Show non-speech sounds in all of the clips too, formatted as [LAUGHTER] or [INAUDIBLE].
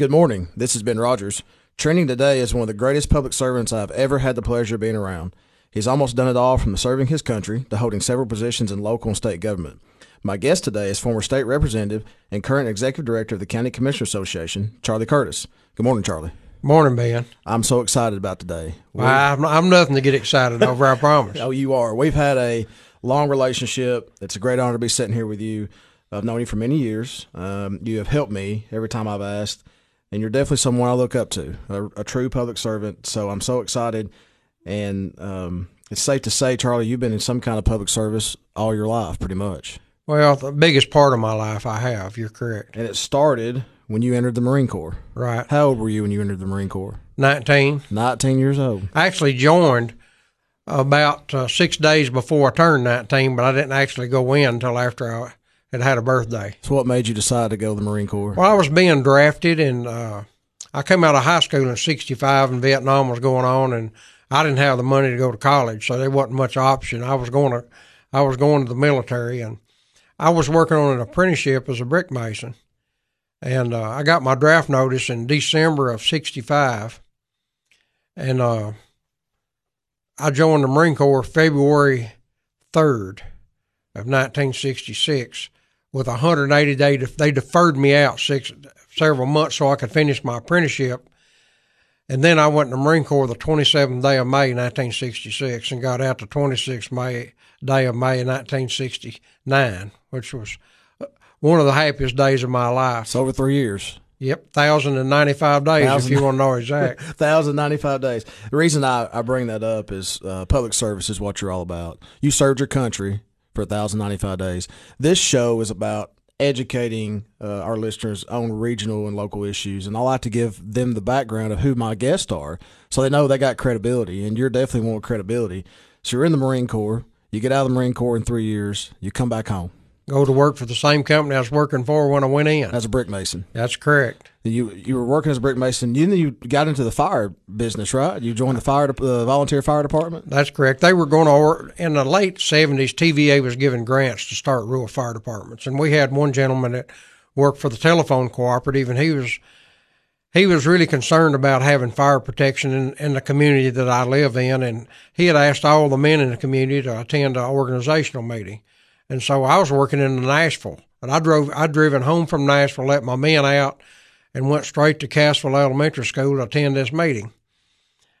Good morning. This is Ben Rogers. Training today is one of the greatest public servants I've ever had the pleasure of being around. He's almost done it all from serving his country to holding several positions in local and state government. My guest today is former state representative and current executive director of the County Commissioner Association, Charlie Curtiss. Good morning, Charlie. Morning, Ben. I'm so excited about today. Well, I'm, I'm nothing to get excited over, I promise. [LAUGHS] Oh, you are. We've had a long relationship. It's a great honor to be sitting here with you. I've known you for many years. Um, you have helped me every time I've asked and you're definitely someone I look up to, a, a true public servant. So I'm so excited, and um, it's safe to say, Charlie, you've been in some kind of public service all your life, pretty much. Well, the biggest part of my life I have. You're correct. And it started when you entered the Marine Corps. Right. How old were you when you entered the Marine Corps? Nineteen. Nineteen years old. I actually joined about uh, six days before I turned nineteen, but I didn't actually go in until after I had had a birthday. So, what made you decide to go to the Marine Corps? Well, I was being drafted, and uh, I came out of high school in '65, and Vietnam was going on, and I didn't have the money to go to college, so there wasn't much option. I was going to, I was going to the military, and I was working on an apprenticeship as a brick mason, and uh, I got my draft notice in December of '65, and uh, I joined the Marine Corps February 3rd of 1966 with a 180 day. They deferred me out six several months so I could finish my apprenticeship. And then I went to the Marine Corps the 27th day of May 1966 and got out the 26th May day of May 1969, which was uh, one of the happiest days of my life. It's over three years. Yep, thousand and ninety five days thousand, if you want to know exact. [LAUGHS] thousand ninety five days. The reason I, I bring that up is uh, public service is what you're all about. You served your country for 1,095 days. This show is about educating uh, our listeners on regional and local issues. And I like to give them the background of who my guests are so they know they got credibility. And you're definitely more credibility. So you're in the Marine Corps. You get out of the Marine Corps in three years. You come back home go to work for the same company I was working for when I went in. As a brick mason. That's correct. You you were working as a brick mason. You you got into the fire business, right? You joined the fire uh, volunteer fire department. That's correct. They were going to work in the late seventies. TVA was giving grants to start rural fire departments, and we had one gentleman that worked for the telephone cooperative, and he was he was really concerned about having fire protection in, in, the community that I live in, and he had asked all the men in the community to attend an organizational meeting. And so I was working in Nashville, and I drove. I'd driven home from Nashville, let my men out, and went straight to Cassville Elementary School to attend this meeting.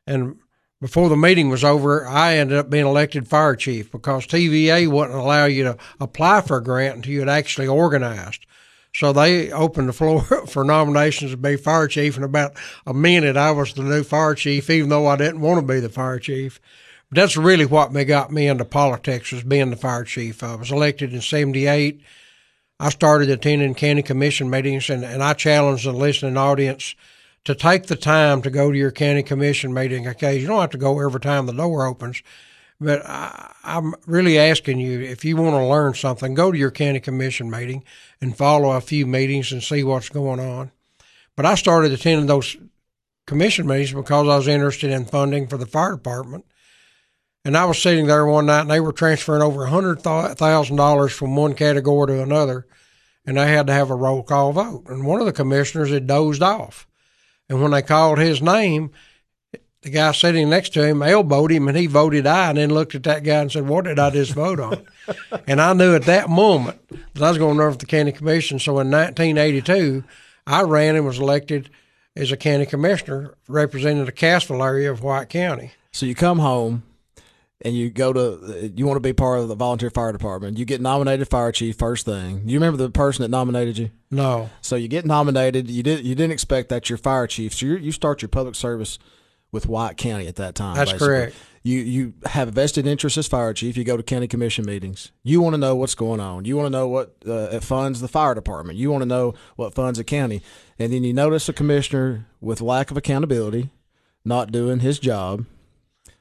And before the meeting was over, I ended up being elected fire chief because TVA wouldn't allow you to apply for a grant until you had actually organized. So they opened the floor [LAUGHS] for nominations to be fire chief. In about a minute, I was the new fire chief, even though I didn't want to be the fire chief that's really what me got me into politics was being the fire chief. I was elected in '78. I started attending county commission meetings, and, and I challenged the listening audience to take the time to go to your county commission meeting. Okay, you don't have to go every time the door opens, but I, I'm really asking you if you want to learn something, go to your county commission meeting and follow a few meetings and see what's going on. But I started attending those commission meetings because I was interested in funding for the fire department and I was sitting there one night and they were transferring over a $100,000 from one category to another. And they had to have a roll call vote. And one of the commissioners had dozed off. And when they called his name, the guy sitting next to him elbowed him and he voted aye and then looked at that guy and said, What did I just vote on? [LAUGHS] and I knew at that moment that I was going to run for the county commission. So in 1982, I ran and was elected as a county commissioner representing the Cassville area of White County. So you come home and you go to you want to be part of the volunteer fire department. You get nominated fire chief first thing. You remember the person that nominated you? No. So you get nominated. You did you didn't expect that you're fire chief. So you you start your public service with White County at that time. That's basically. correct. You you have a vested interest as fire chief. You go to county commission meetings. You want to know what's going on. You want to know what uh, funds the fire department. You want to know what funds the county. And then you notice a commissioner with lack of accountability, not doing his job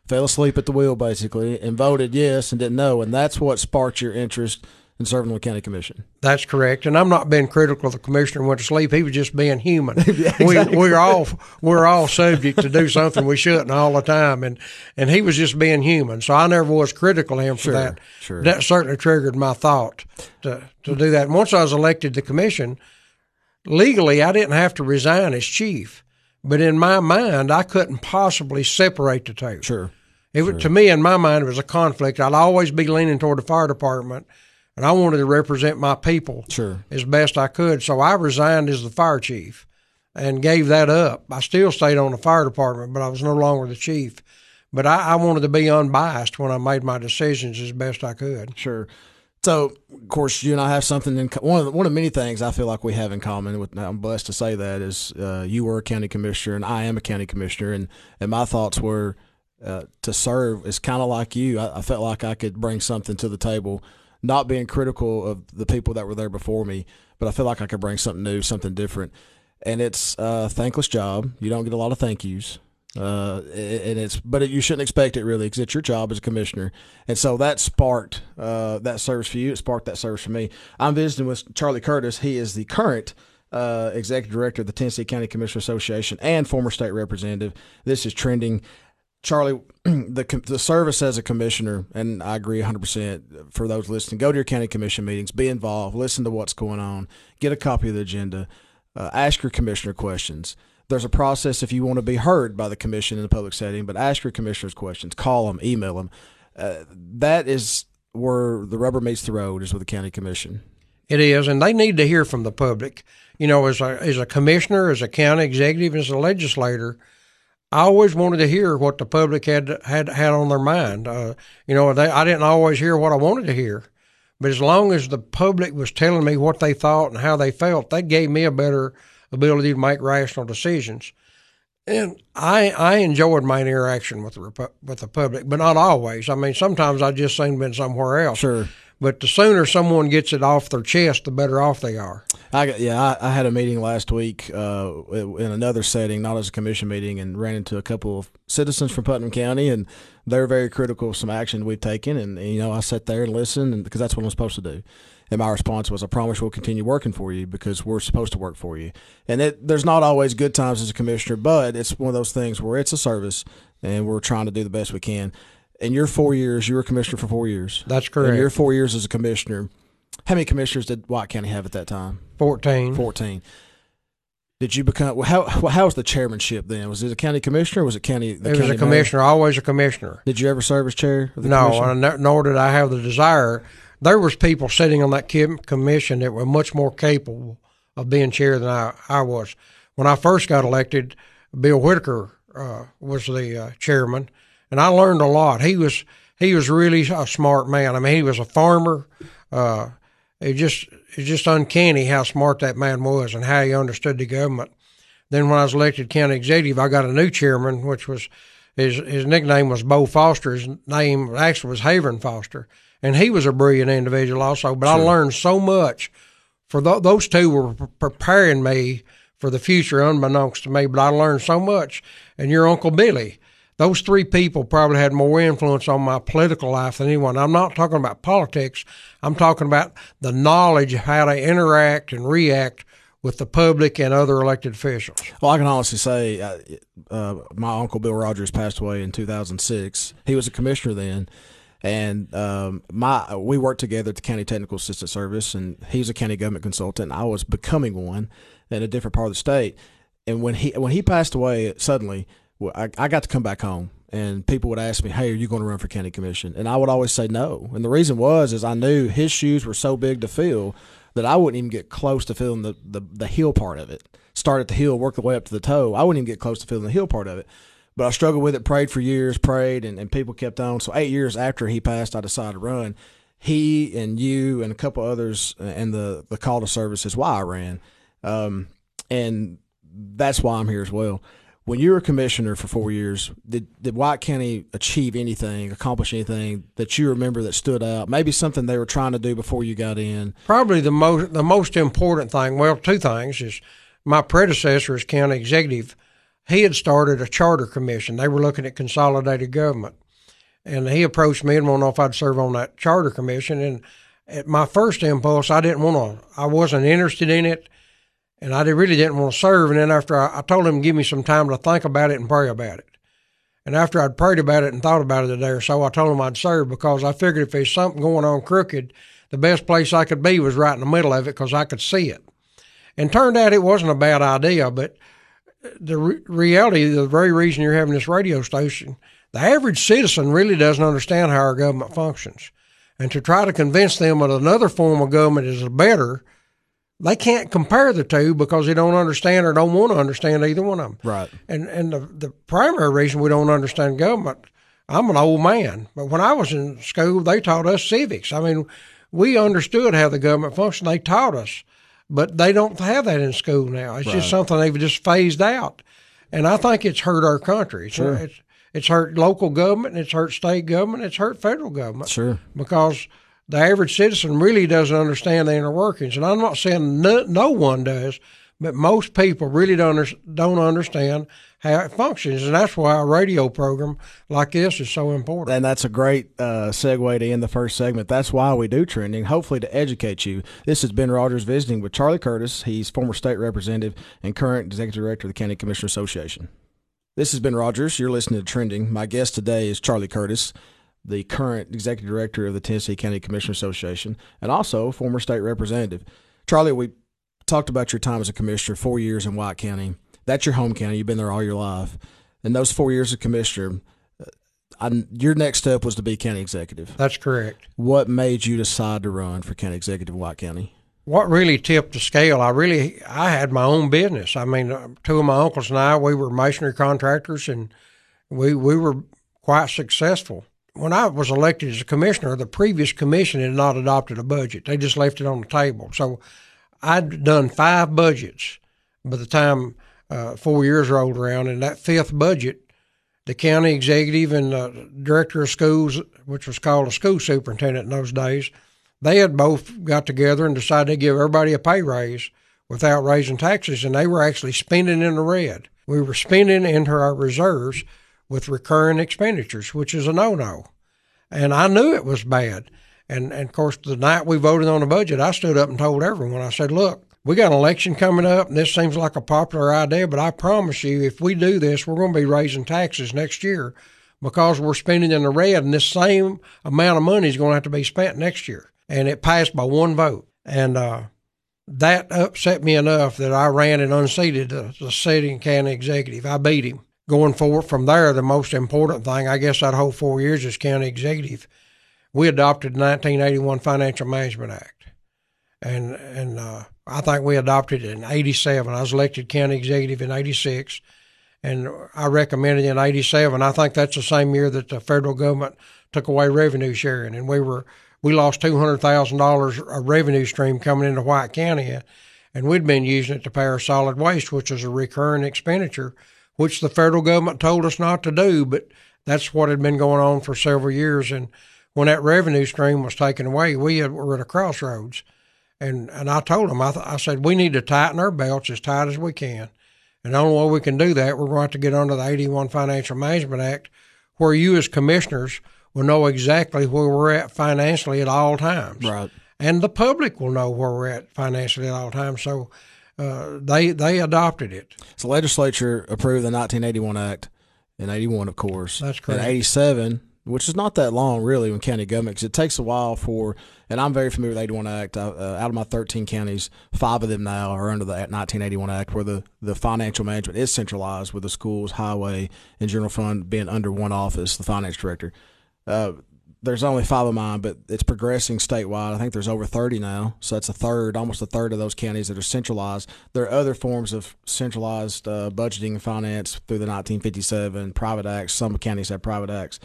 fell asleep at the wheel basically and voted yes and didn't know, and that's what sparked your interest in serving on the county commission. That's correct, and I'm not being critical of the commissioner went to sleep. He was just being human. [LAUGHS] yeah, exactly. we, we're all we're all subject to do something we shouldn't all the time, and and he was just being human. So I never was critical of him for that. Sure. That certainly triggered my thought to to do that. And once I was elected to commission, legally, I didn't have to resign as chief, but in my mind, I couldn't possibly separate the two. Sure. It was, to me, in my mind, it was a conflict. I'd always be leaning toward the fire department, and I wanted to represent my people Sure. as best I could. So I resigned as the fire chief and gave that up. I still stayed on the fire department, but I was no longer the chief. But I, I wanted to be unbiased when I made my decisions as best I could. Sure. So, of course, you and I have something in one of the, one of many things I feel like we have in common. With I'm blessed to say that is uh, you were a county commissioner and I am a county commissioner, and and my thoughts were uh, to serve is kind of like you. I, I felt like I could bring something to the table, not being critical of the people that were there before me, but I feel like I could bring something new, something different. And it's a thankless job. You don't get a lot of thank yous. Uh, and it's but it, you shouldn't expect it really because it's your job as a commissioner, and so that sparked uh, that service for you. It sparked that service for me. I'm visiting with Charlie Curtiss. He is the current uh, executive director of the Tennessee County Commissioner Association and former state representative. This is trending. Charlie, [CLEARS THROAT] the the service as a commissioner, and I agree 100 percent for those listening. Go to your county commission meetings, be involved, listen to what's going on, get a copy of the agenda, uh, ask your commissioner questions there's a process if you want to be heard by the commission in a public setting, but ask your commissioners questions, call them, email them. Uh, that is where the rubber meets the road is with the county commission. It is, and they need to hear from the public. You know, as a as a commissioner, as a county executive, as a legislator, I always wanted to hear what the public had had had on their mind. Uh, you know, they, I didn't always hear what I wanted to hear, but as long as the public was telling me what they thought and how they felt, that gave me a better ability to make rational decisions. And I I enjoyed my interaction with the with the public, but not always. I mean, sometimes I just seem to been somewhere else. Sure. But the sooner someone gets it off their chest, the better off they are. I yeah, I, I, had a meeting last week uh, in another setting, not as a commission meeting, and ran into a couple of citizens from Putnam County, and they're very critical of some action we've taken. And, and you know, I sat there and listened, and, because that's what I'm supposed to do. And my response was, I promise we'll continue working for you because we're supposed to work for you. And it, there's not always good times as a commissioner, but it's one of those things where it's a service and we're trying to do the best we can. In your four years, you were commissioner for four years. That's correct. In your four years as a commissioner, how many commissioners did White County have at that time? 14. 14. Did you become well, how how was the chairmanship then? Was it a county commissioner? was it county? it was a commissioner, mayor? always a commissioner. Did you ever serve as chair? no, nor did I have the desire there was people sitting on that commission that were much more capable of being chair than I, I was. When I first got elected, Bill Whitaker uh, was the uh, chairman, and I learned a lot. He was he was really a smart man. I mean, he was a farmer. Uh, it just it's just uncanny how smart that man was and how he understood the government. Then when I was elected county executive, I got a new chairman, which was his his nickname was Bo Foster. His name actually was Havern Foster and he was a brilliant individual also. But sure. I learned so much. For th- those two were pre- preparing me for the future, unbeknownst to me. But I learned so much. And your uncle Billy, those three people probably had more influence on my political life than anyone. I'm not talking about politics. I'm talking about the knowledge of how to interact and react with the public and other elected officials. Well, I can honestly say, uh, uh, my uncle Bill Rogers passed away in 2006. He was a commissioner then, and um, my we worked together at the county technical Assistance service, and he's a county government consultant. I was becoming one in a different part of the state, and when he when he passed away suddenly, I, I got to come back home, and people would ask me, "Hey, are you going to run for county commission?" And I would always say no, and the reason was is I knew his shoes were so big to fill that I wouldn't even get close to filling the the, the heel part of it. Start at the heel, work the way up to the toe. I wouldn't even get close to filling the heel part of it. But I struggled with it, prayed for years, prayed, and, and people kept on. So eight years after he passed, I decided to run. He and you and a couple others and the, the call to service is why I ran. Um, and that's why I'm here as well. When you were a commissioner for four years, did, did White County achieve anything, accomplish anything that you remember that stood out? Maybe something they were trying to do before you got in? Probably the most the most important thing, well, two things is my predecessor as county executive – he had started a charter commission. They were looking at consolidated government. And he approached me and wanted to know if I'd serve on that charter commission. And at my first impulse, I didn't want to, I wasn't interested in it. And I really didn't want to serve. And then after I, I told him, give me some time to think about it and pray about it. And after I'd prayed about it and thought about it a day or so, I told him I'd serve because I figured if there's something going on crooked, the best place I could be was right in the middle of it because I could see it. And turned out it wasn't a bad idea, but uh, the re- reality, the very reason you're having this radio station, the average citizen really doesn't understand how our government functions. And to try to convince them that another form of government is better, they can't compare the two because they don't understand or don't want to understand either one of them. Right. And and the, the primary reason we don't understand government, I'm an old man, but when I was in school, they taught us civics. I mean, we understood how the government functioned. They taught us, but they don't have that in school now. It's Right. just something they've just phased out, and I think it's hurt our country. It's, Sure. it's it's hurt local government, it's hurt state government, it's hurt federal government Sure. because the average citizen really doesn't understand the inner workings. And I'm not saying no, no one does, but most people really don't under, don't understand how it functions, and that's why a radio program like this is so important. And that's a great uh, segue to end the first segment. That's why we do trending, hopefully to educate you. This has Ben Rogers visiting with Charlie Curtiss. He's former state representative and current executive director of the County Commissioner Association. This has been Rogers. You're listening to Trending. My guest today is Charlie Curtiss, the current executive director of the Tennessee County Commissioner Association, and also former state representative. Charlie, we talked about your time as a commissioner, four years in White County. That's your home county. You've been there all your life. In those four years as commissioner, I, your next step was to be county executive. That's correct. What made you decide to run for county executive in White County? What really tipped the scale? I really I had my own business. I mean, uh, two of my uncles and I we were masonry contractors, and we we were quite successful. When I was elected as a commissioner, the previous commission had not adopted a budget. They just left it on the table. So I'd done five budgets by the time uh, four years rolled around, and that fifth budget, the county executive and the director of schools, which was called a school superintendent in those days, they had both got together and decided to give everybody a pay raise without raising taxes, and they were actually spending in the red. We were spending into our reserves with recurring expenditures, which is a no-no. And I knew it was bad. And, and of course, the night we voted on the budget, I stood up and told everyone, I said, look, we got an election coming up, and this seems like a popular idea, but I promise you, if we do this, we're going to be raising taxes next year because we're spending in the red, and this same amount of money is going to have to be spent next year. And it passed by one vote. And uh, that upset me enough that I ran and unseated the, the sitting county executive. I beat him. Going forward from there, the most important thing, I guess, that whole four years as county executive, we adopted the 1981 Financial Management Act, and and uh, I think we adopted it in '87. I was elected county executive in '86, and I recommended in '87. I think that's the same year that the federal government took away revenue sharing, and we were we lost two hundred thousand dollars a revenue stream coming into White County, and we'd been using it to pay our solid waste, which is a recurring expenditure, which the federal government told us not to do, but that's what had been going on for several years. And when that revenue stream was taken away, we had, were at a crossroads. And, and I told them, I, th- I said, we need to tighten our belts as tight as we can. And the only way we can do that, we're going to have to get under the 81 Financial Management Act, where you as commissioners will know exactly where we're at financially at all times. Right. And the public will know where we're at financially at all times. So uh, they they adopted it. So legislature approved the 1981 Act in 81, of course. That's correct. In 87, which is not that long, really, in county government, because it takes a while for, and I'm very familiar with the 81 Act. I, uh, out of my 13 counties, five of them now are under the 1981 Act, where the, the financial management is centralized with the schools, highway, and general fund being under one office, the finance director. Uh, there's only five of mine, but it's progressing statewide. I think there's over 30 now. So that's a third, almost a third of those counties that are centralized. There are other forms of centralized uh, budgeting and finance through the 1957 private acts. Some counties have private acts.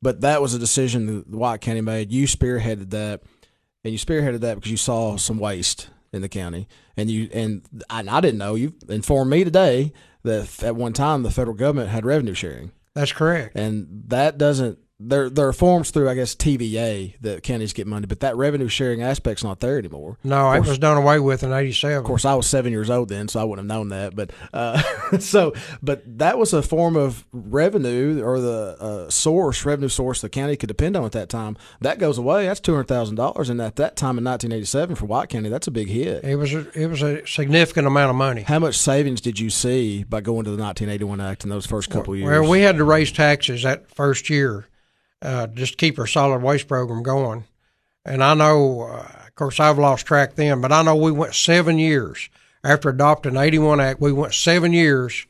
But that was a decision that the White County made. You spearheaded that, and you spearheaded that because you saw some waste in the county. And you and I, I didn't know. You informed me today that at one time the federal government had revenue sharing That's correct. and that doesn't there there are forms through I guess TVA that counties get money, but that revenue sharing aspect's not there anymore. No, it was done away with in '87. Of course, I was seven years old then, so I wouldn't have known that. But uh, [LAUGHS] so, but that was a form of revenue or the uh, source, revenue source the county could depend on at that time. That goes away. That's two hundred thousand dollars, and at that time in nineteen eighty seven for White County, that's a big hit. It was a, it was a significant amount of money. How much savings did you see by going to the 1981 Act in those first couple of years? Well, we had to raise taxes that first year uh, just keep our solid waste program going. And I know, uh, of course, I've lost track then, but I know we went seven years after adopting 81 Act, we went seven years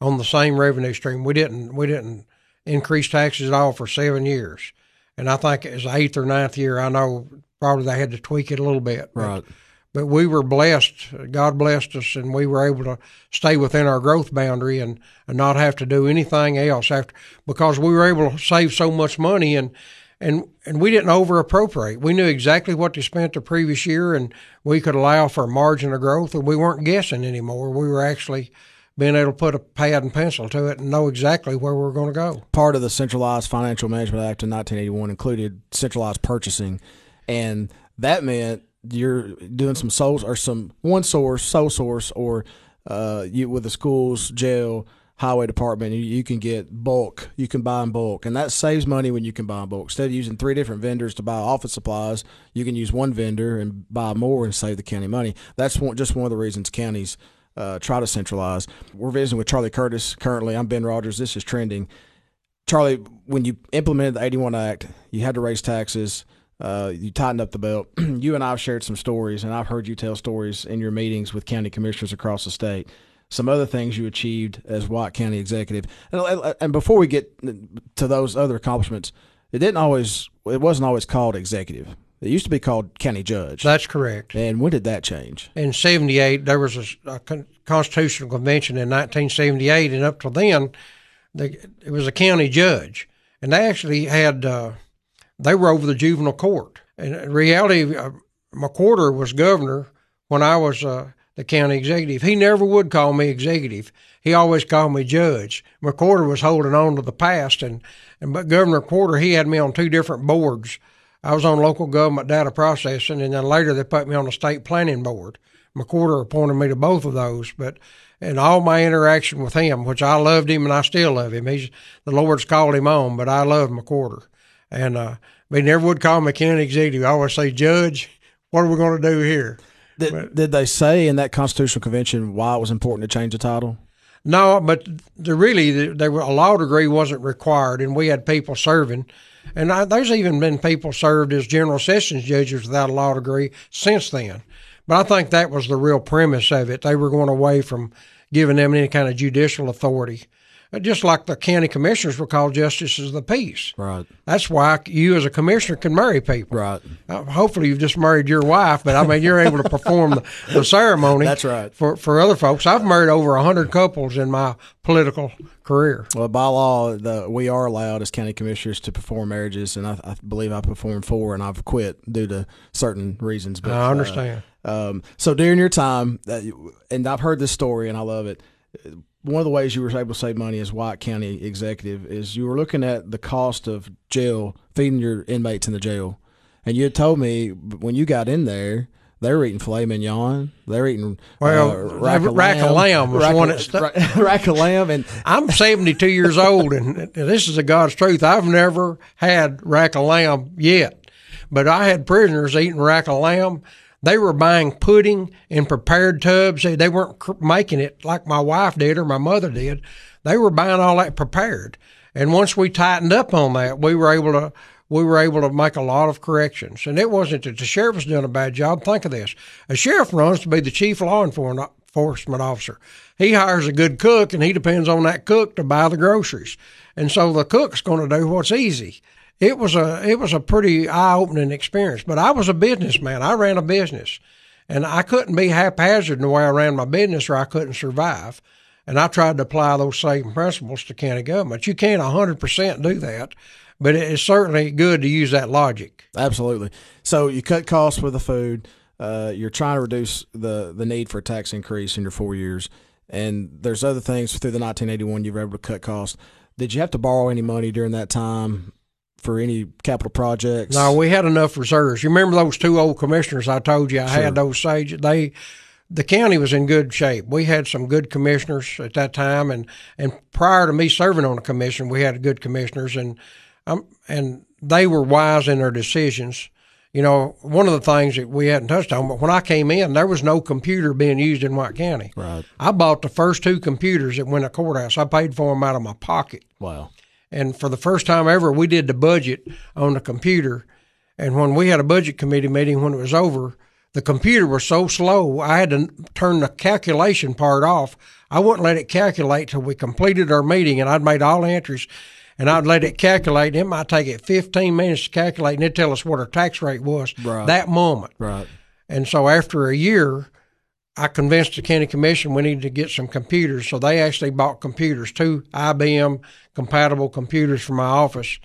on the same revenue stream. We didn't we didn't increase taxes at all for seven years, and I think it was the eighth or ninth year. I know probably they had to tweak it a little bit, Right. but we were blessed. God blessed us, and we were able to stay within our growth boundary and, and not have to do anything else after because we were able to save so much money and and and we didn't over appropriate. We knew exactly what to spend the previous year, and we could allow for a margin of growth, and we weren't guessing anymore. We were actually being able to put a pad and pencil to it and know exactly where we were going to go. part of the Centralized Financial Management Act in 1981 included centralized purchasing, and that meant you're doing some sole or some one source, sole source, or uh, you with the schools, jail, highway department, you, you can get bulk. You can buy in bulk, and that saves money when you can buy in bulk. Instead of using three different vendors to buy office supplies, you can use one vendor and buy more and save the county money. That's one, just one of the reasons counties uh, try to centralize. We're visiting with Charlie Curtiss currently. I'm Ben Rogers. This is trending. Charlie, when you implemented the 81 Act, you had to raise taxes. Uh, you tightened up the belt. [CLEARS THROAT] you and I have shared some stories, and I've heard you tell stories in your meetings with county commissioners across the state. Some other things you achieved as White County executive, and, and before we get to those other accomplishments, it didn't always. It wasn't always called executive. It used to be called county judge. That's correct. and when did that change? in 78 there was a, a constitutional convention in 1978 and up to then the, it was a county judge and they actually had uh, they were over the juvenile court. And in reality uh, McWhorter was governor when i was uh, the county executive. He never would call me executive. He always called me judge. McWhorter was holding on to the past and, and but governor quarter he had me on two different boards. I was on local government data processing, and then later they put me on the state planning board. McWhorter appointed me to both of those, but and all my interaction with him, which I loved him and I still love him. He's the Lord's called him on, but I love McWhorter, and uh, but he never would call me county executive. I always say, Judge, what are we going to do here? Did, did they say in that constitutional convention why it was important to change the title? No, but the, really, there were, a law degree wasn't required, and we had people serving. And I, there's even been people served as general sessions judges without a law degree since then. But I think that was the real premise of it. They were going away from giving them any kind of judicial authority. Just like the county commissioners were called justices of the peace. Right. That's why you, as a commissioner, can marry people. Right. Uh, hopefully, you've just married your wife, but I mean, you're able to perform the, the ceremony. That's right. For for other folks, I've married over hundred couples in my political career. Well, by law, the, we are allowed as county commissioners to perform marriages, and I, I believe I performed four, and I've quit due to certain reasons. But I understand. Uh, um, so during your time, uh, and I've heard this story, and I love it. One of the ways you were able to save money as White County executive is you were looking at the cost of jail, feeding your inmates in the jail, and you had told me when you got in there. They were eating filet mignon. They were eating Well, uh, rack, of rack of lamb rack, one of- [LAUGHS] rack, [LAUGHS] rack of lamb, and I'm 72 years old, and this is the God's truth. I've never had rack of lamb yet, but I had prisoners eating rack of lamb. They were buying pudding in prepared tubs. They, weren't making it like my wife did or my mother did. They were buying all that prepared. And once we tightened up on that, we were able to we were able to make a lot of corrections. And it wasn't that the sheriff was doing a bad job. Think of this: a sheriff runs to be the chief law enforcement officer. He hires a good cook, and he depends on that cook to buy the groceries. And so the cook's going to do what's easy. It was a it was a pretty eye opening experience. But I was a businessman. I ran a business, and I couldn't be haphazard in the way I ran my business, or I couldn't survive. And I tried to apply those same principles to county government. You can't 100% do that, but it's certainly good to use that logic. Absolutely. So you cut costs with the food. Uh, you're trying to reduce the the need for a tax increase in your four years, and there's other things through the 1981 you were able to cut costs. Did you have to borrow any money during that time for any capital projects? No, we had enough reserves. You remember those two old commissioners I told you I Sure. had those sage they the county was in good shape. We had some good commissioners at that time and and prior to me serving on the commission, we had good commissioners and um and they were wise in their decisions. You know, one of the things that we hadn't touched on, but when I came in, there was no computer being used in White County. Right. I bought the first two computers that went to courthouse. I paid for them out of my pocket. Wow. And for the first time ever, we did the budget on the computer. And when we had a budget committee meeting, when it was over, the computer was so slow, I had to turn the calculation part off. I wouldn't let it calculate till we completed our meeting, and I'd made all the entries, and I'd let it calculate. It might take it 15 minutes to calculate, and it'd tell us what our tax rate was Right. that moment. Right. And so after a year, I convinced the county commission we needed to get some computers. So they actually bought computers, two IBM compatible computers for my office.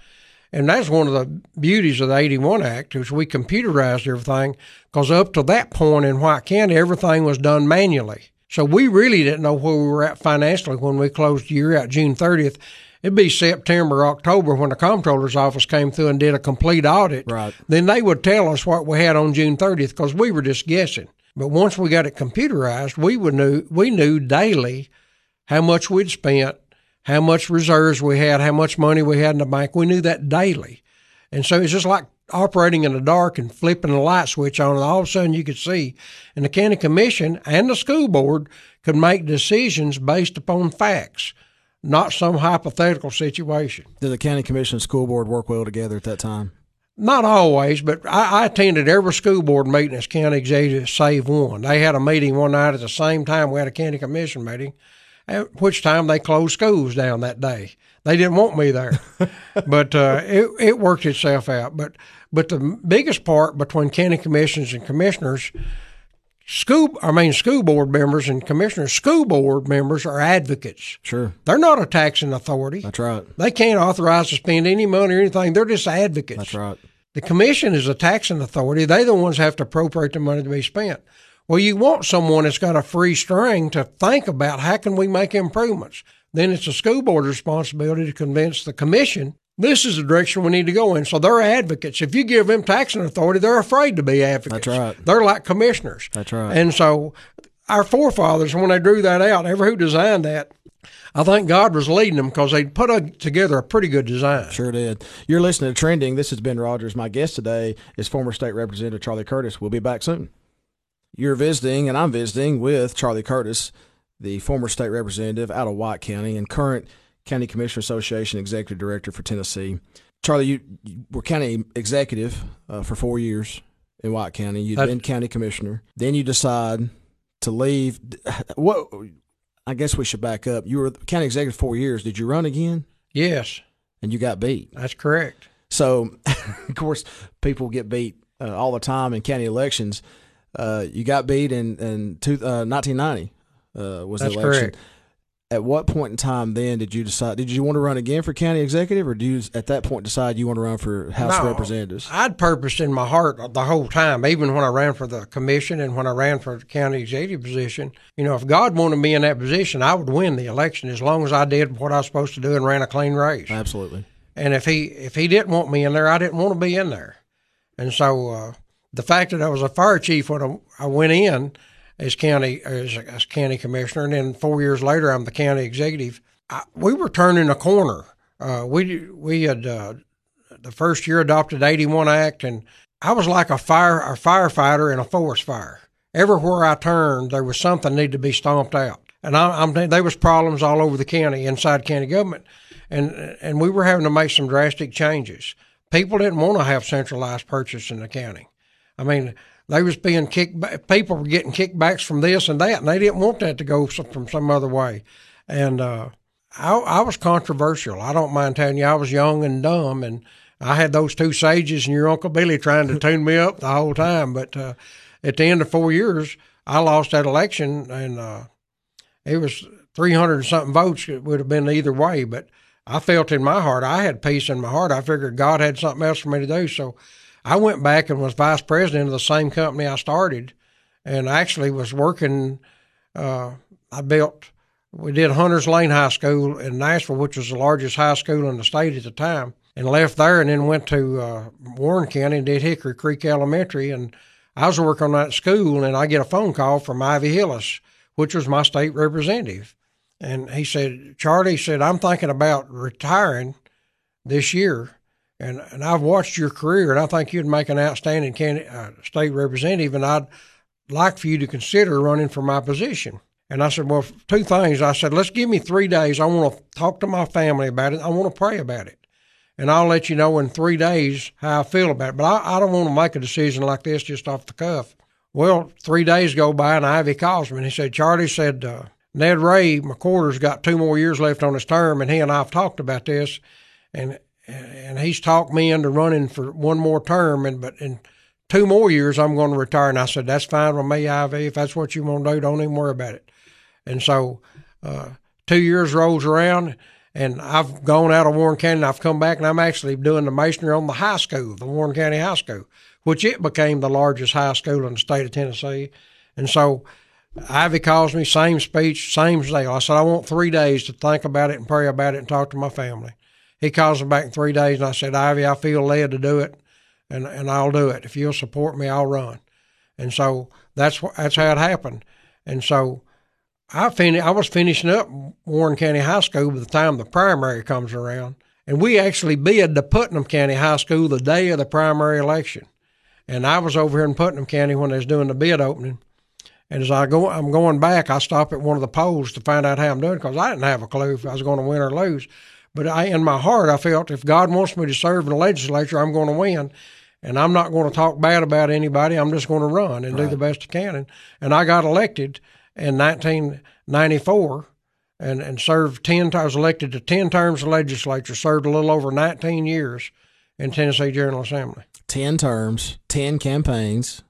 And that's one of the beauties of the 81 Act is we computerized everything because up to that point in White County, everything was done manually. So we really didn't know where we were at financially when we closed the year out June 30th. It'd be September, October when the comptroller's office came through and did a complete audit. Right. Then they would tell us what we had on June 30th because we were just guessing. But once we got it computerized, we would knew we knew daily how much we'd spent, how much reserves we had, how much money we had in the bank. We knew that daily. And so it's just like operating in the dark and flipping a light switch on, and all of a sudden you could see. And the county commission and the school board could make decisions based upon facts, not some hypothetical situation. Did the county commission and school board work well together at that time? Not always, but I, I attended every school board meeting as county executive, save one. They had a meeting one night at the same time we had a county commission meeting, at which time they closed schools down that day. They didn't want me there, [LAUGHS] but uh, it it worked itself out. But but the biggest part between county commissions and commissioners, school I mean school board members and commissioners, school board members are advocates. Sure. They're not a taxing authority. That's right. They can't authorize to spend any money or anything. They're just advocates. That's right. The commission is a taxing authority. They're the ones have to appropriate the money to be spent. Well, you want someone that's got a free string to think about how can we make improvements. Then it's the school board responsibility to convince the commission this is the direction we need to go in. So they're advocates. If you give them taxing authority, they're afraid to be advocates. That's right. They're like commissioners. That's right. And so our forefathers, when they drew that out, ever who designed that, I think God was leading them because they put a, together a pretty good design. Sure did. You're listening to Trending. This is Ben Rogers. My guest today is former state representative Charlie Curtiss. We'll be back soon. You're visiting, and I'm visiting with Charlie Curtiss, the former state representative out of White County and current County Commissioner Association executive director for Tennessee. Charlie, you, you were county executive uh, for four years in White County. You've That's- been county commissioner. Then you decide to leave. [SIGHS] What? I guess we should back up. You were county executive four years. Did you run again? Yes, And you got beat. that's correct. So, [LAUGHS] of course, people get beat uh, all the time in county elections. Uh, you got beat in in two, uh, 1990 uh, was That's the election. correct. At what point in time then did you decide? Did you want to run again for county executive, or do you at that point decide you want to run for House of No. Representatives? I'd purposed in my heart the whole time, even when I ran for the commission and when I ran for the county executive position. You know, if God wanted me in that position, I would win the election as long as I did what I was supposed to do and ran a clean race. Absolutely. And if he if he didn't want me in there, I didn't want to be in there. And so uh, the fact that I was a fire chief when I, I went in as county as, as county commissioner, and then four years later I'm the county executive. I, we were turning a corner. Uh, we we had uh, the first year adopted 81 Act, and I was like a fire a firefighter in a forest fire. Everywhere I turned, there was something needed to be stomped out, and I, I'm there was problems all over the county, inside county government, and and we were having to make some drastic changes. People didn't want to have centralized purchase in the county. I mean, they was being kicked. back. People were getting kickbacks from this and that, and they didn't want that to go from some other way. And uh, I, I was controversial. I don't mind telling you, I was young and dumb, and I had those two sages and your Uncle Billy trying to tune me up the whole time. But uh, at the end of four years, I lost that election, and uh, it was 300 and something votes. It would have been either way, but I felt in my heart, I had peace in my heart. I figured God had something else for me to do. So I went back and was vice president of the same company I started and actually was working. Uh, I built, we did Hunters Lane High School in Nashville, which was the largest high school in the state at the time, and left there and then went to uh, Warren County and did Hickory Creek Elementary. And I was working on that school, and I get a phone call from Ivy Hillis, which was my state representative. And he said, Charlie said, I'm thinking about retiring this year. And, and I've watched your career, and I think you'd make an outstanding candidate, uh, state representative, and I'd like for you to consider running for my position. And I said, Well, two things. I said, Let's give me three days. I want to talk to my family about it. I want to pray about it. And I'll let you know in three days how I feel about it. But I, I don't want to make a decision like this just off the cuff. Well, three days go by, and Ivy calls me, and he said, Charlie said, uh, Ned Ray McWhorter's got two more years left on his term, and he and I have talked about this, and and he's talked me into running for one more term, and but in two more years I'm going to retire. And I said that's fine with me, Ivy. If that's what you want to do, don't even worry about it. And so uh, two years rolls around, and I've gone out of Warren County, and I've come back, and I'm actually doing the masonry on the high school, the Warren County High School, which it became the largest high school in the state of Tennessee. And so Ivy calls me, same speech, same deal. I said, I want three days to think about it and pray about it and talk to my family. He calls me back in three days, and I said, Ivy, I feel led to do it, and, and I'll do it. If you'll support me, I'll run. And so that's what that's how it happened. And so I fin- I was finishing up Warren County High School by the time the primary comes around, and we actually bid to Putnam County High School the day of the primary election. And I was over here in Putnam County when they was doing the bid opening, and as I go, I'm going back. I stop at one of the polls to find out how I'm doing because I didn't have a clue if I was going to win or lose. But I, in my heart, I felt if God wants me to serve in the legislature, I'm going to win, and I'm not going to talk bad about anybody. I'm just going to run and right. do the best I can. And, and I got elected in 1994 and, and served 10, I was elected to 10 terms of legislature, served a little over 19 years in Tennessee General Assembly. 10 terms, 10 campaigns.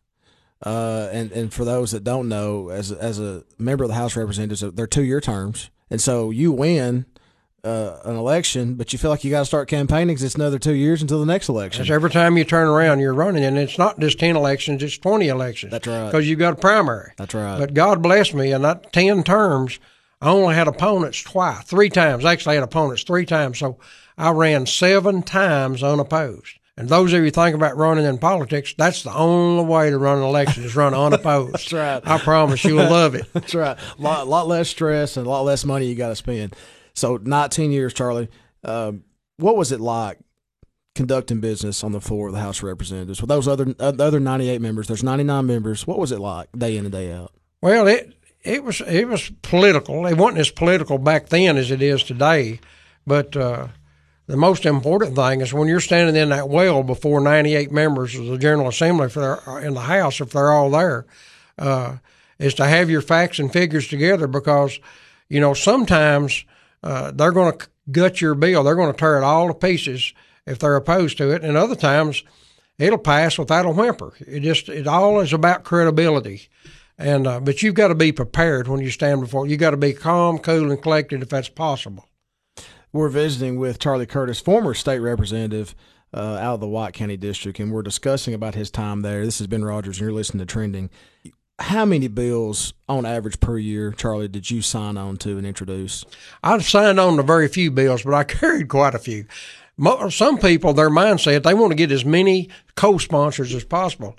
Uh, and and for those that don't know, as as a member of the House of Representatives, they're two year terms, and so you win uh, an election, but you feel like you got to start campaigning because it's another two years until the next election. Because every time you turn around, you're running, and it's not just ten elections; it's twenty elections. That's right. Because you've got a primary. That's right. But God bless me, in that ten terms, I only had opponents twice, three times. Actually, I had opponents three times, so I ran seven times unopposed. And those of you think about running in politics, that's the only way to run an election is run unopposed. [LAUGHS] that's right. I promise you'll love it. [LAUGHS] that's right. A lot, lot less stress and a lot less money you got to spend. So 19 years, Charlie. Um, what was it like conducting business on the floor of the House of Representatives with those other uh, other 98 members? There's 99 members. What was it like day in and day out? Well, it it was it was political. It wasn't as political back then as it is today, but. Uh, the most important thing is when you're standing in that well before 98 members of the General Assembly for in the House, if they're all there, uh, is to have your facts and figures together because, you know, sometimes uh, they're going to gut your bill. They're going to tear it all to pieces if they're opposed to it, and other times it'll pass without a whimper. It just it all is about credibility. And uh, but you've got to be prepared when you stand before. You got to be calm, cool, and collected if that's possible. We're visiting with Charlie Curtiss, former state representative uh, out of the White County District, and we're discussing about his time there. This is Ben Rogers, and you're listening to Trending. How many bills on average per year, Charlie, did you sign on to and introduce? I've signed on to very few bills, but I [LAUGHS] carried quite a few. Some people, their mindset, they want to get as many co sponsors as possible.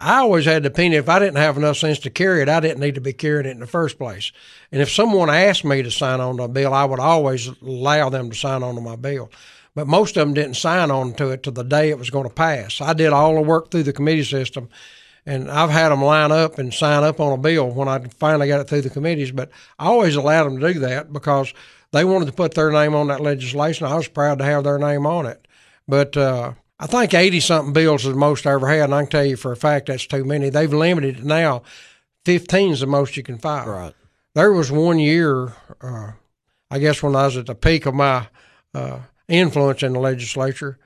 I always had the opinion if I didn't have enough sense to carry it, I didn't need to be carrying it in the first place. And if someone asked me to sign on to a bill, I would always allow them to sign on to my bill. But most of them didn't sign on to it to the day it was going to pass. I did all the work through the committee system, and I've had them line up and sign up on a bill when I finally got it through the committees. But I always allowed them to do that because they wanted to put their name on that legislation. I was proud to have their name on it. But uh, I think 80 something bills is the most I ever had, and I can tell you for a fact that's too many. They've limited it now. 15 is the most you can file. Right. There was one year, uh, I guess, when I was at the peak of my uh, influence in the legislature,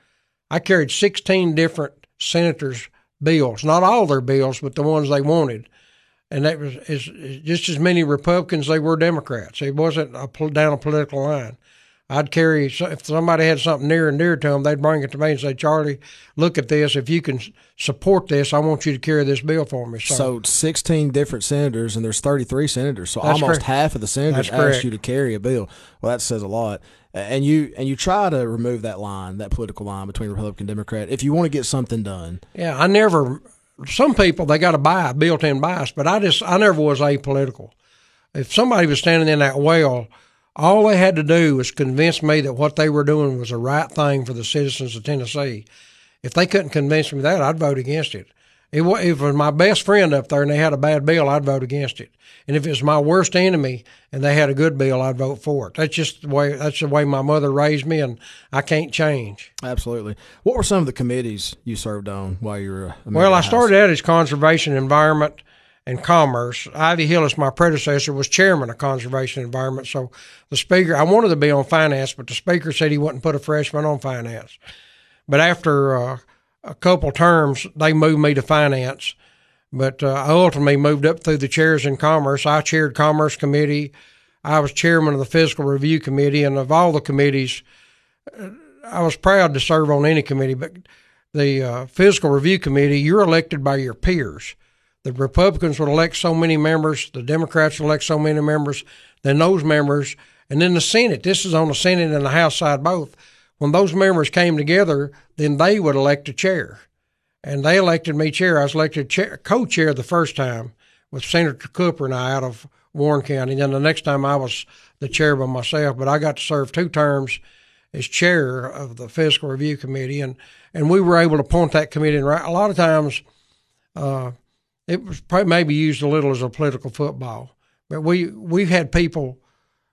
I carried 16 different senators' bills, not all their bills, but the ones they wanted. And that was just as many Republicans they were Democrats. It wasn't a, down a political line. I'd carry if somebody had something near and dear to them, they'd bring it to me and say, "Charlie, look at this. If you can support this, I want you to carry this bill for me." So, so sixteen different senators, and there's thirty-three senators, so almost correct. half of the senators asked you to carry a bill. Well, that says a lot. And you and you try to remove that line, that political line between Republican and Democrat, if you want to get something done. Yeah, I never. Some people they got a bias, built-in bias, but I just I never was apolitical. If somebody was standing in that well all they had to do was convince me that what they were doing was the right thing for the citizens of Tennessee. If they couldn't convince me that, I'd vote against it. It if it was my best friend up there and they had a bad bill, I'd vote against it. And if it's my worst enemy and they had a good bill, I'd vote for it. That's just the way. That's the way my mother raised me, and I can't change. Absolutely. What were some of the committees you served on while you were? A Well, I started out as conservation, environment, and commerce. Ivy Hillis, my predecessor, was chairman of conservation environment. So the speaker, I wanted to be on finance, but the speaker said he wouldn't put a freshman on finance. But after uh, a couple terms, they moved me to finance. But uh, I ultimately moved up through the chairs in commerce. I chaired commerce committee. I was chairman of the fiscal review committee, and of all the committees, uh, I was proud to serve on any committee. But the uh, fiscal review committee, you're elected by your peers. The Republicans would elect so many members, the Democrats elect so many members, then those members, and then the Senate. This is on the Senate and the House side both. When those members came together, then they would elect a chair. And they elected me chair. I was elected chair, co-chair the first time with Senator Cooper and I out of Warren County. Then the next time I was the chair by myself, but I got to serve two terms as chair of the fiscal review committee, and and we were able to point that committee. And a lot of times, uh, it was probably maybe used a little as a political football, but we we had people.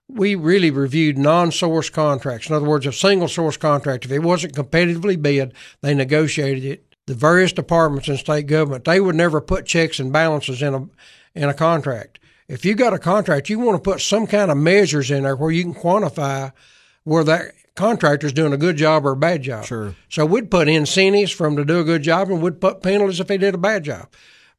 We really reviewed non-source contracts. In other words, a single source contract. If it wasn't competitively bid, they negotiated it. The various departments in state government they would never put checks and balances in a in a contract. If you got a contract, you want to put some kind of measures in there where you can quantify where that contractor's doing a good job or a bad job. Sure. So we'd put incentives for them to do a good job, and we'd put penalties if they did a bad job.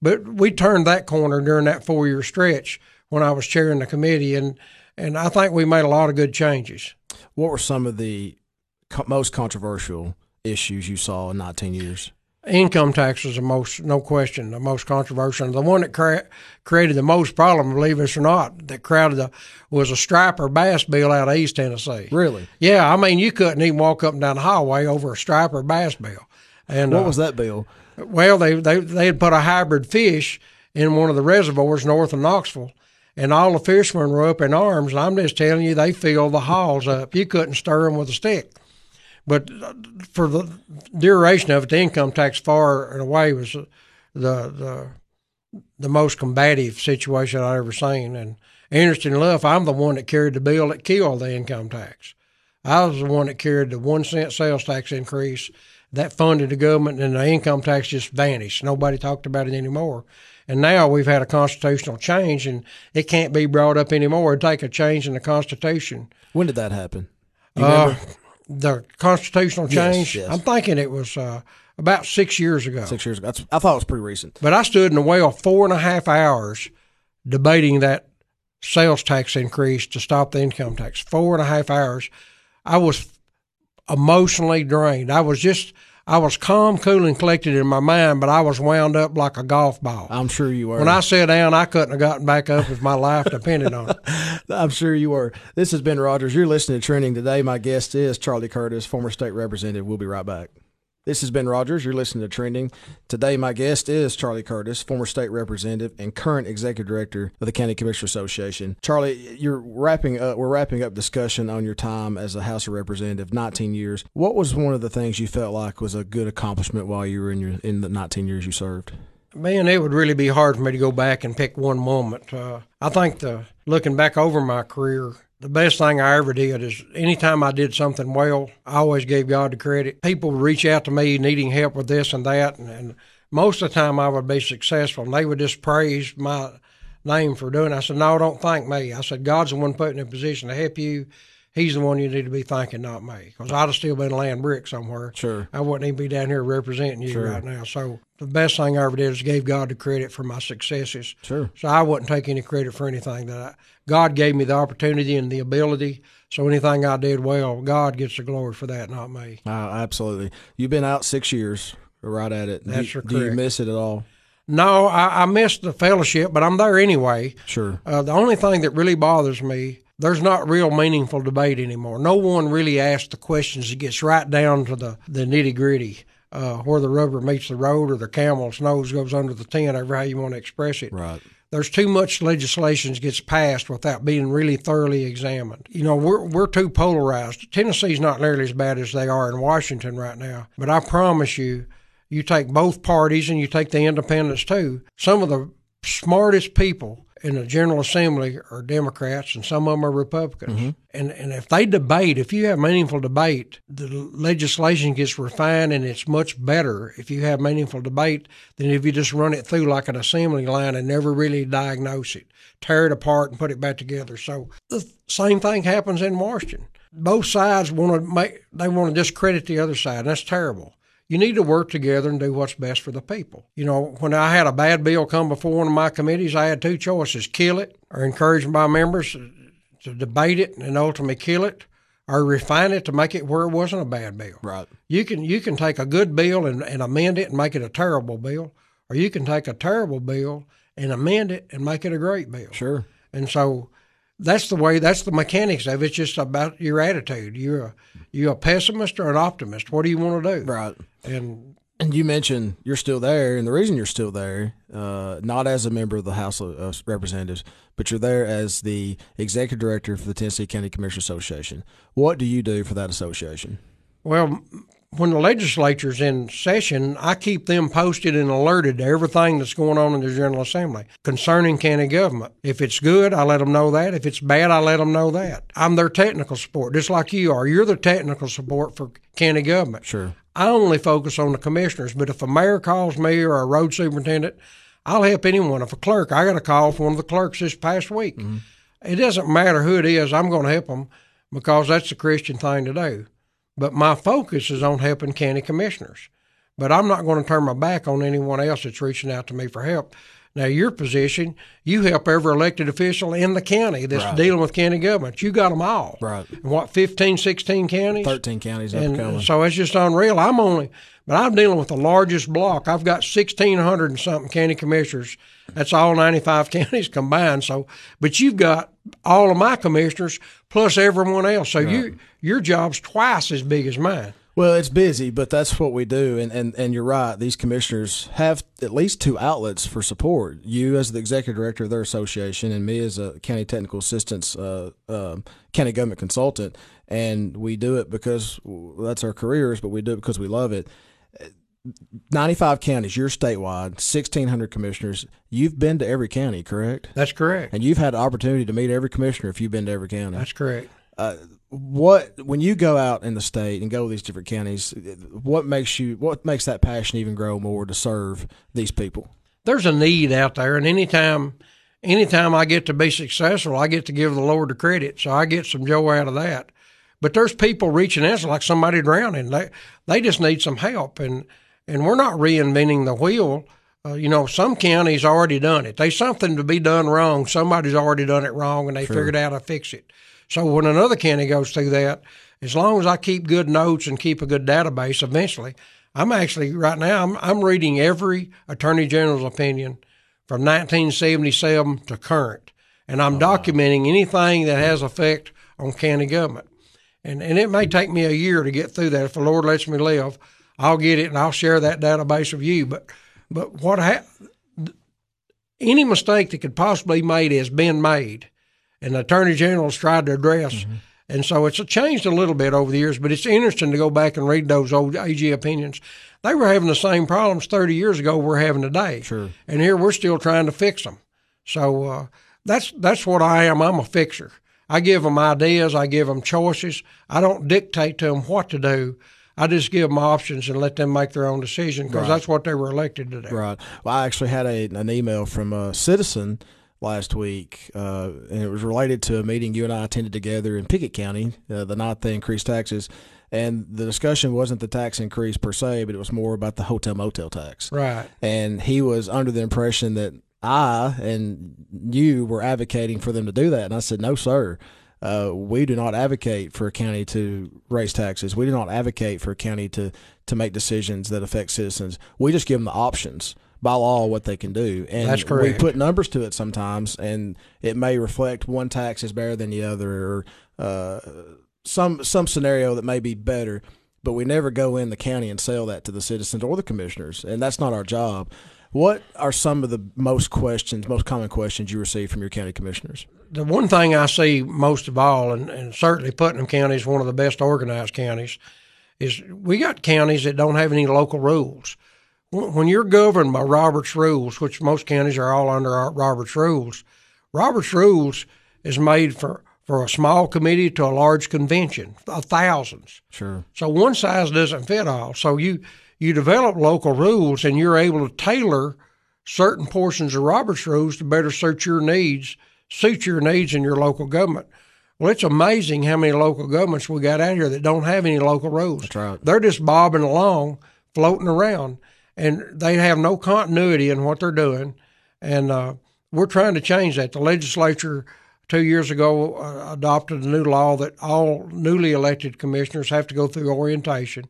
But we turned that corner during that four year stretch when I was chairing the committee, and and I think we made a lot of good changes. What were some of the co- most controversial issues you saw in 19 years? Income tax was the most, no question, the most controversial. The one that cre- created the most problem, believe it or not, that crowded the was a striper bass bill out of East Tennessee. Really? Yeah, I mean you couldn't even walk up and down the highway over a striper bass bill. And What uh, was that bill? Well, they they they had put a hybrid fish in one of the reservoirs north of Knoxville, and all the fishermen were up in arms. And I'm just telling you, they filled the halls up. You couldn't stir them with a stick. But uh, for the duration of it, the income tax far and away was the the the most combative situation I've ever seen. And interesting enough, I'm the one that carried the bill that killed the income tax. I was the one that carried the one cent sales tax increase that funded the government, and the income tax just vanished. Nobody talked about it anymore. And now we've had a constitutional change, and it can't be brought up anymore. It'd take a change in the Constitution. When did that happen? Uh, the constitutional Yes, change, yes. I'm thinking it was uh, about six years ago. Six years ago. That's, I thought it was pretty recent. But I stood in the well four and a half hours debating that sales tax increase to stop the income tax. Four and a half hours. I was emotionally drained. I was just, I was calm, cool, and collected in my mind, but I was wound up like a golf ball. I'm sure you were. When I sat down, I couldn't have gotten back up if my life depended on it. [LAUGHS] I'm sure you were. This has been Rogers. You're listening to Trending today. My guest is Charlie Curtiss, former state representative. We'll be right back. This has been Rogers. You're listening to Trending. Today, my guest is Charlie Curtiss, former state representative and current executive director of the County Commissioner Association. Charlie, you're wrapping up. We're wrapping up discussion on your time as a House of Representative, 19 years. What was one of the things you felt like was a good accomplishment while you were in your in the 19 years you served? Man, it would really be hard for me to go back and pick one moment. Uh, I think the looking back over my career, the best thing I ever did is anytime I did something well, I always gave God the credit. People would reach out to me needing help with this and that, and, and most of the time I would be successful, and they would just praise my name for doing it. I said, No, don't thank me. I said, God's the one put in a position to help you. He's the one you need to be thanking, not me. Because I'd have still been laying brick somewhere. Sure. I wouldn't even be down here representing you Sure. right now. So the best thing I ever did is gave God the credit for my successes. Sure. So I wouldn't take any credit for anything that I, God gave me the opportunity and the ability. So anything I did well, God gets the glory for that, not me. Uh, absolutely. You've been out six years, right at it. That's do, do you miss it at all? No, I, I missed the fellowship, but I'm there anyway. Sure. Uh, the only thing that really bothers me, there's not real meaningful debate anymore. No one really asks the questions. It gets right down to the, the nitty gritty, uh, where the rubber meets the road or the camel's nose goes under the tent, however how you want to express it. Right. There's too much legislation that gets passed without being really thoroughly examined. You know, we're we're too polarized. Tennessee's not nearly as bad as they are in Washington right now, but I promise you, you take both parties and you take the independents too. Some of the smartest people in the General Assembly are Democrats and some of them are Republicans. Mm-hmm. And and if they debate, if you have meaningful debate, the legislation gets refined and it's much better if you have meaningful debate than if you just run it through like an assembly line and never really diagnose it, tear it apart and put it back together. So the same thing happens in Washington. Both sides want to make they want to discredit the other side, and that's terrible you need to work together and do what's best for the people. You know, when I had a bad bill come before one of my committees, I had two choices kill it or encourage my members to debate it and ultimately kill it or refine it to make it where it wasn't a bad bill. Right. You can you can take a good bill and, and amend it and make it a terrible bill, or you can take a terrible bill and amend it and make it a great bill. Sure. And so that's the way that's the mechanics of it. It's just about your attitude. You're a you a pessimist or an optimist. What do you want to do? Right. And and you mentioned you're still there, and the reason you're still there, uh, not as a member of the House of Representatives, but you're there as the executive director for the Tennessee County Commissioners Association. What do you do for that association? Well, when the legislature's in session, I keep them posted and alerted to everything that's going on in the General Assembly concerning county government. If it's good, I let them know that. If it's bad, I let them know that. I'm their technical support, just like you are. You're the technical support for county government. Sure. I only focus on the commissioners, but if a mayor calls me or a road superintendent, I'll help anyone. If a clerk, I got a call from one of the clerks this past week. Mm-hmm. It doesn't matter who it is, I'm going to help them because that's the Christian thing to do. But my focus is on helping county commissioners. But I'm not going to turn my back on anyone else that's reaching out to me for help. Now, your position, you help every elected official in the county that's right. dealing with county government. You got them all. Right. And what, 15, 16 counties? 13 counties. And so it's just unreal. I'm only, but I'm dealing with the largest block. I've got 1,600 and something county commissioners. That's all 95 [LAUGHS] counties combined. So, but you've got all of my commissioners plus everyone else. So right. you, your job's twice as big as mine. Well, it's busy, but that's what we do. And, and, and you're right. These commissioners have at least two outlets for support. You, as the executive director of their association, and me, as a county technical assistance, uh, uh, county government consultant. And we do it because that's our careers, but we do it because we love it. 95 counties, you're statewide, 1,600 commissioners. You've been to every county, correct? That's correct. And you've had the opportunity to meet every commissioner if you've been to every county. That's correct. Uh, what when you go out in the state and go to these different counties, what makes you what makes that passion even grow more to serve these people? There's a need out there, and anytime anytime I get to be successful, I get to give the Lord the credit. So I get some joy out of that. But there's people reaching out like somebody drowning. They they just need some help, and and we're not reinventing the wheel. Uh, you know, some counties already done it. There's something to be done wrong. Somebody's already done it wrong, and they sure. figured out how to fix it. So when another county goes through that, as long as I keep good notes and keep a good database, eventually, I'm actually right now I'm, I'm reading every attorney general's opinion from 1977 to current, and I'm oh, documenting wow. anything that has effect on county government. And and it may take me a year to get through that. If the Lord lets me live, I'll get it and I'll share that database with you. But but what ha- any mistake that could possibly be made has been made and the attorney general's tried to address. Mm-hmm. And so it's changed a little bit over the years, but it's interesting to go back and read those old AG opinions. They were having the same problems 30 years ago we're having today. Sure. And here we're still trying to fix them. So uh, that's that's what I am. I'm a fixer. I give them ideas. I give them choices. I don't dictate to them what to do. I just give them options and let them make their own decision because right. that's what they were elected to do. Right. Well, I actually had a, an email from a citizen – last week, uh, and it was related to a meeting you and I attended together in Pickett County uh, the night they increased taxes. And the discussion wasn't the tax increase per se, but it was more about the hotel motel tax. Right. And he was under the impression that I and you were advocating for them to do that. And I said, no, sir. Uh, we do not advocate for a county to raise taxes. We do not advocate for a county to, to make decisions that affect citizens. We just give them the options by law what they can do. And That's correct. we put numbers to it sometimes, and it may reflect one tax is better than the other, or uh, some some scenario that may be better. But we never go in the county and sell that to the citizens or the commissioners, and that's not our job. What are some of the most questions, most common questions you receive from your county commissioners? The one thing I see most of all, and, and certainly Putnam County is one of the best organized counties, is we got counties that don't have any local rules when you're governed by Robert's rules, which most counties are all under Robert's rules, Robert's rules is made for for a small committee to a large convention of thousands. Sure. So one size doesn't fit all. So you you develop local rules and you're able to tailor certain portions of Robert's rules to better suit your needs, suit your needs in your local government. Well, it's amazing how many local governments we got out here that don't have any local rules. That's right. They're just bobbing along, floating around, and they have no continuity in what they're doing. And uh, we're trying to change that. The legislature two years ago uh, adopted a new law that all newly elected commissioners have to go through orientation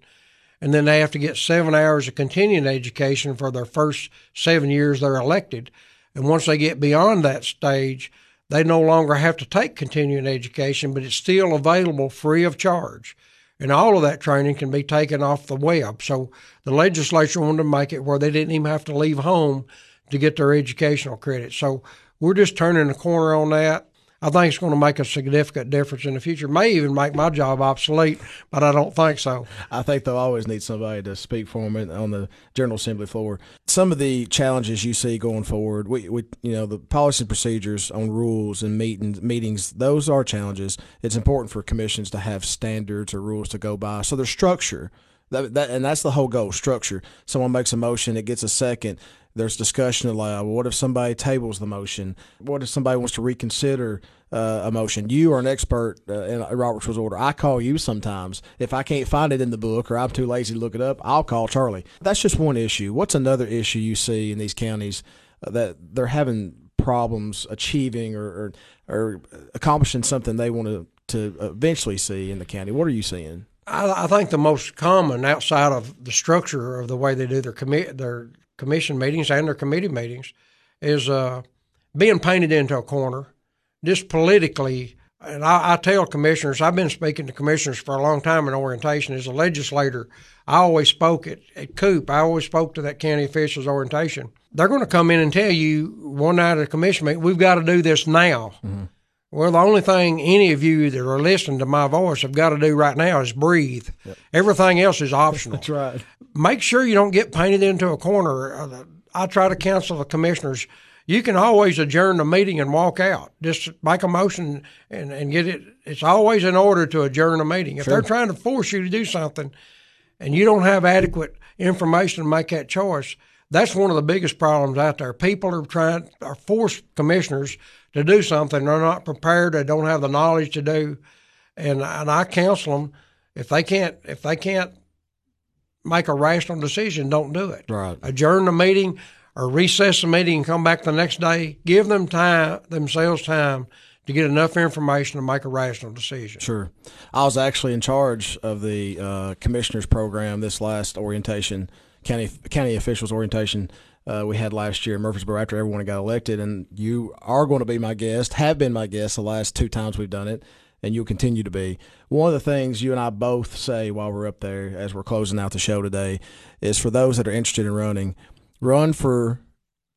and then they have to get seven hours of continuing education for their first seven years they're elected. And once they get beyond that stage, they no longer have to take continuing education, but it's still available free of charge. And all of that training can be taken off the web. So the legislature wanted to make it where they didn't even have to leave home to get their educational credit. So we're just turning the corner on that. I think it's going to make a significant difference in the future. May even make my job obsolete, but I don't think so. I think they'll always need somebody to speak for them on the General Assembly floor. Some of the challenges you see going forward, we, we you know, the policy and procedures on rules and meetings, meetings, those are challenges. It's important for commissions to have standards or rules to go by. So there's structure. That, that, and that's the whole goal structure. Someone makes a motion, it gets a second there's discussion allowed. What if somebody tables the motion? What if somebody wants to reconsider uh, a motion? You are an expert uh, in Robert's Rules Order. I call you sometimes. If I can't find it in the book or I'm too lazy to look it up, I'll call Charlie. That's just one issue. What's another issue you see in these counties uh, that they're having problems achieving or, or, or accomplishing something they want to, to eventually see in the county? What are you seeing? I, I think the most common outside of the structure of the way they do their commit their commission meetings and their committee meetings is uh, being painted into a corner, just politically. And I, I, tell commissioners, I've been speaking to commissioners for a long time in orientation. As a legislator, I always spoke at, at COOP. I always spoke to that county officials orientation. They're going to come in and tell you one night at a commission meeting, we've got to do this now. Mm-hmm. Well, the only thing any of you that are listening to my voice have got to do right now is breathe. Yep. Everything else is optional. [LAUGHS] That's right. Make sure you don't get painted into a corner. Uh, I try to counsel the commissioners. You can always adjourn the meeting and walk out. Just make a motion and, and get it. It's always in order to adjourn a meeting. If sure. they're trying to force you to do something and you don't have adequate information to make that choice, that's one of the biggest problems out there. People are trying are force commissioners to do something they're not prepared. They don't have the knowledge to do, and and I counsel them if they can't if they can't make a rational decision, don't do it. Right. Adjourn the meeting or recess the meeting and come back the next day. Give them time themselves time to get enough information to make a rational decision. Sure. I was actually in charge of the uh, commissioners program this last orientation county county officials orientation uh, we had last year in Murfreesboro after everyone got elected. And you are going to be my guest, have been my guest the last two times we've done it, and you'll continue to be. One of the things you and I both say while we're up there as we're closing out the show today is for those that are interested in running, run for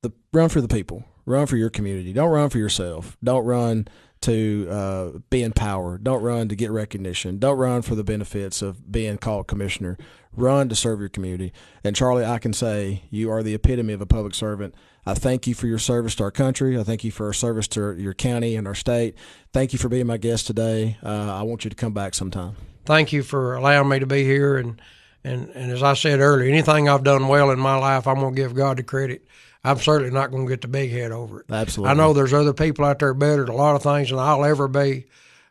the run for the people, run for your community. Don't run for yourself. Don't run to uh, be in power. Don't run to get recognition. Don't run for the benefits of being called commissioner. Run to serve your community. And Charlie, I can say you are the epitome of a public servant. I thank you for your service to our country. I thank you for our service to your county and our state. Thank you for being my guest today. Uh, I want you to come back sometime. Thank you for allowing me to be here. And, and, and as I said earlier, anything I've done well in my life, I'm going to give God the credit. I'm certainly not going to get the big head over it. Absolutely. I know there's other people out there better at a lot of things than I'll ever be,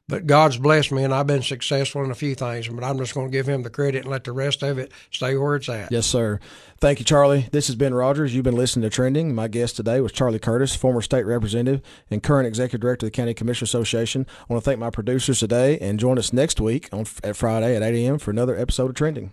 but God's blessed me and I've been successful in a few things. But I'm just going to give Him the credit and let the rest of it stay where it's at. Yes, sir. Thank you, Charlie. This has been Rogers. You've been listening to Trending. My guest today was Charlie Curtiss, former state representative and current executive director of the County Commissioner Association. I want to thank my producers today and join us next week on at Friday at 8 a.m. for another episode of Trending.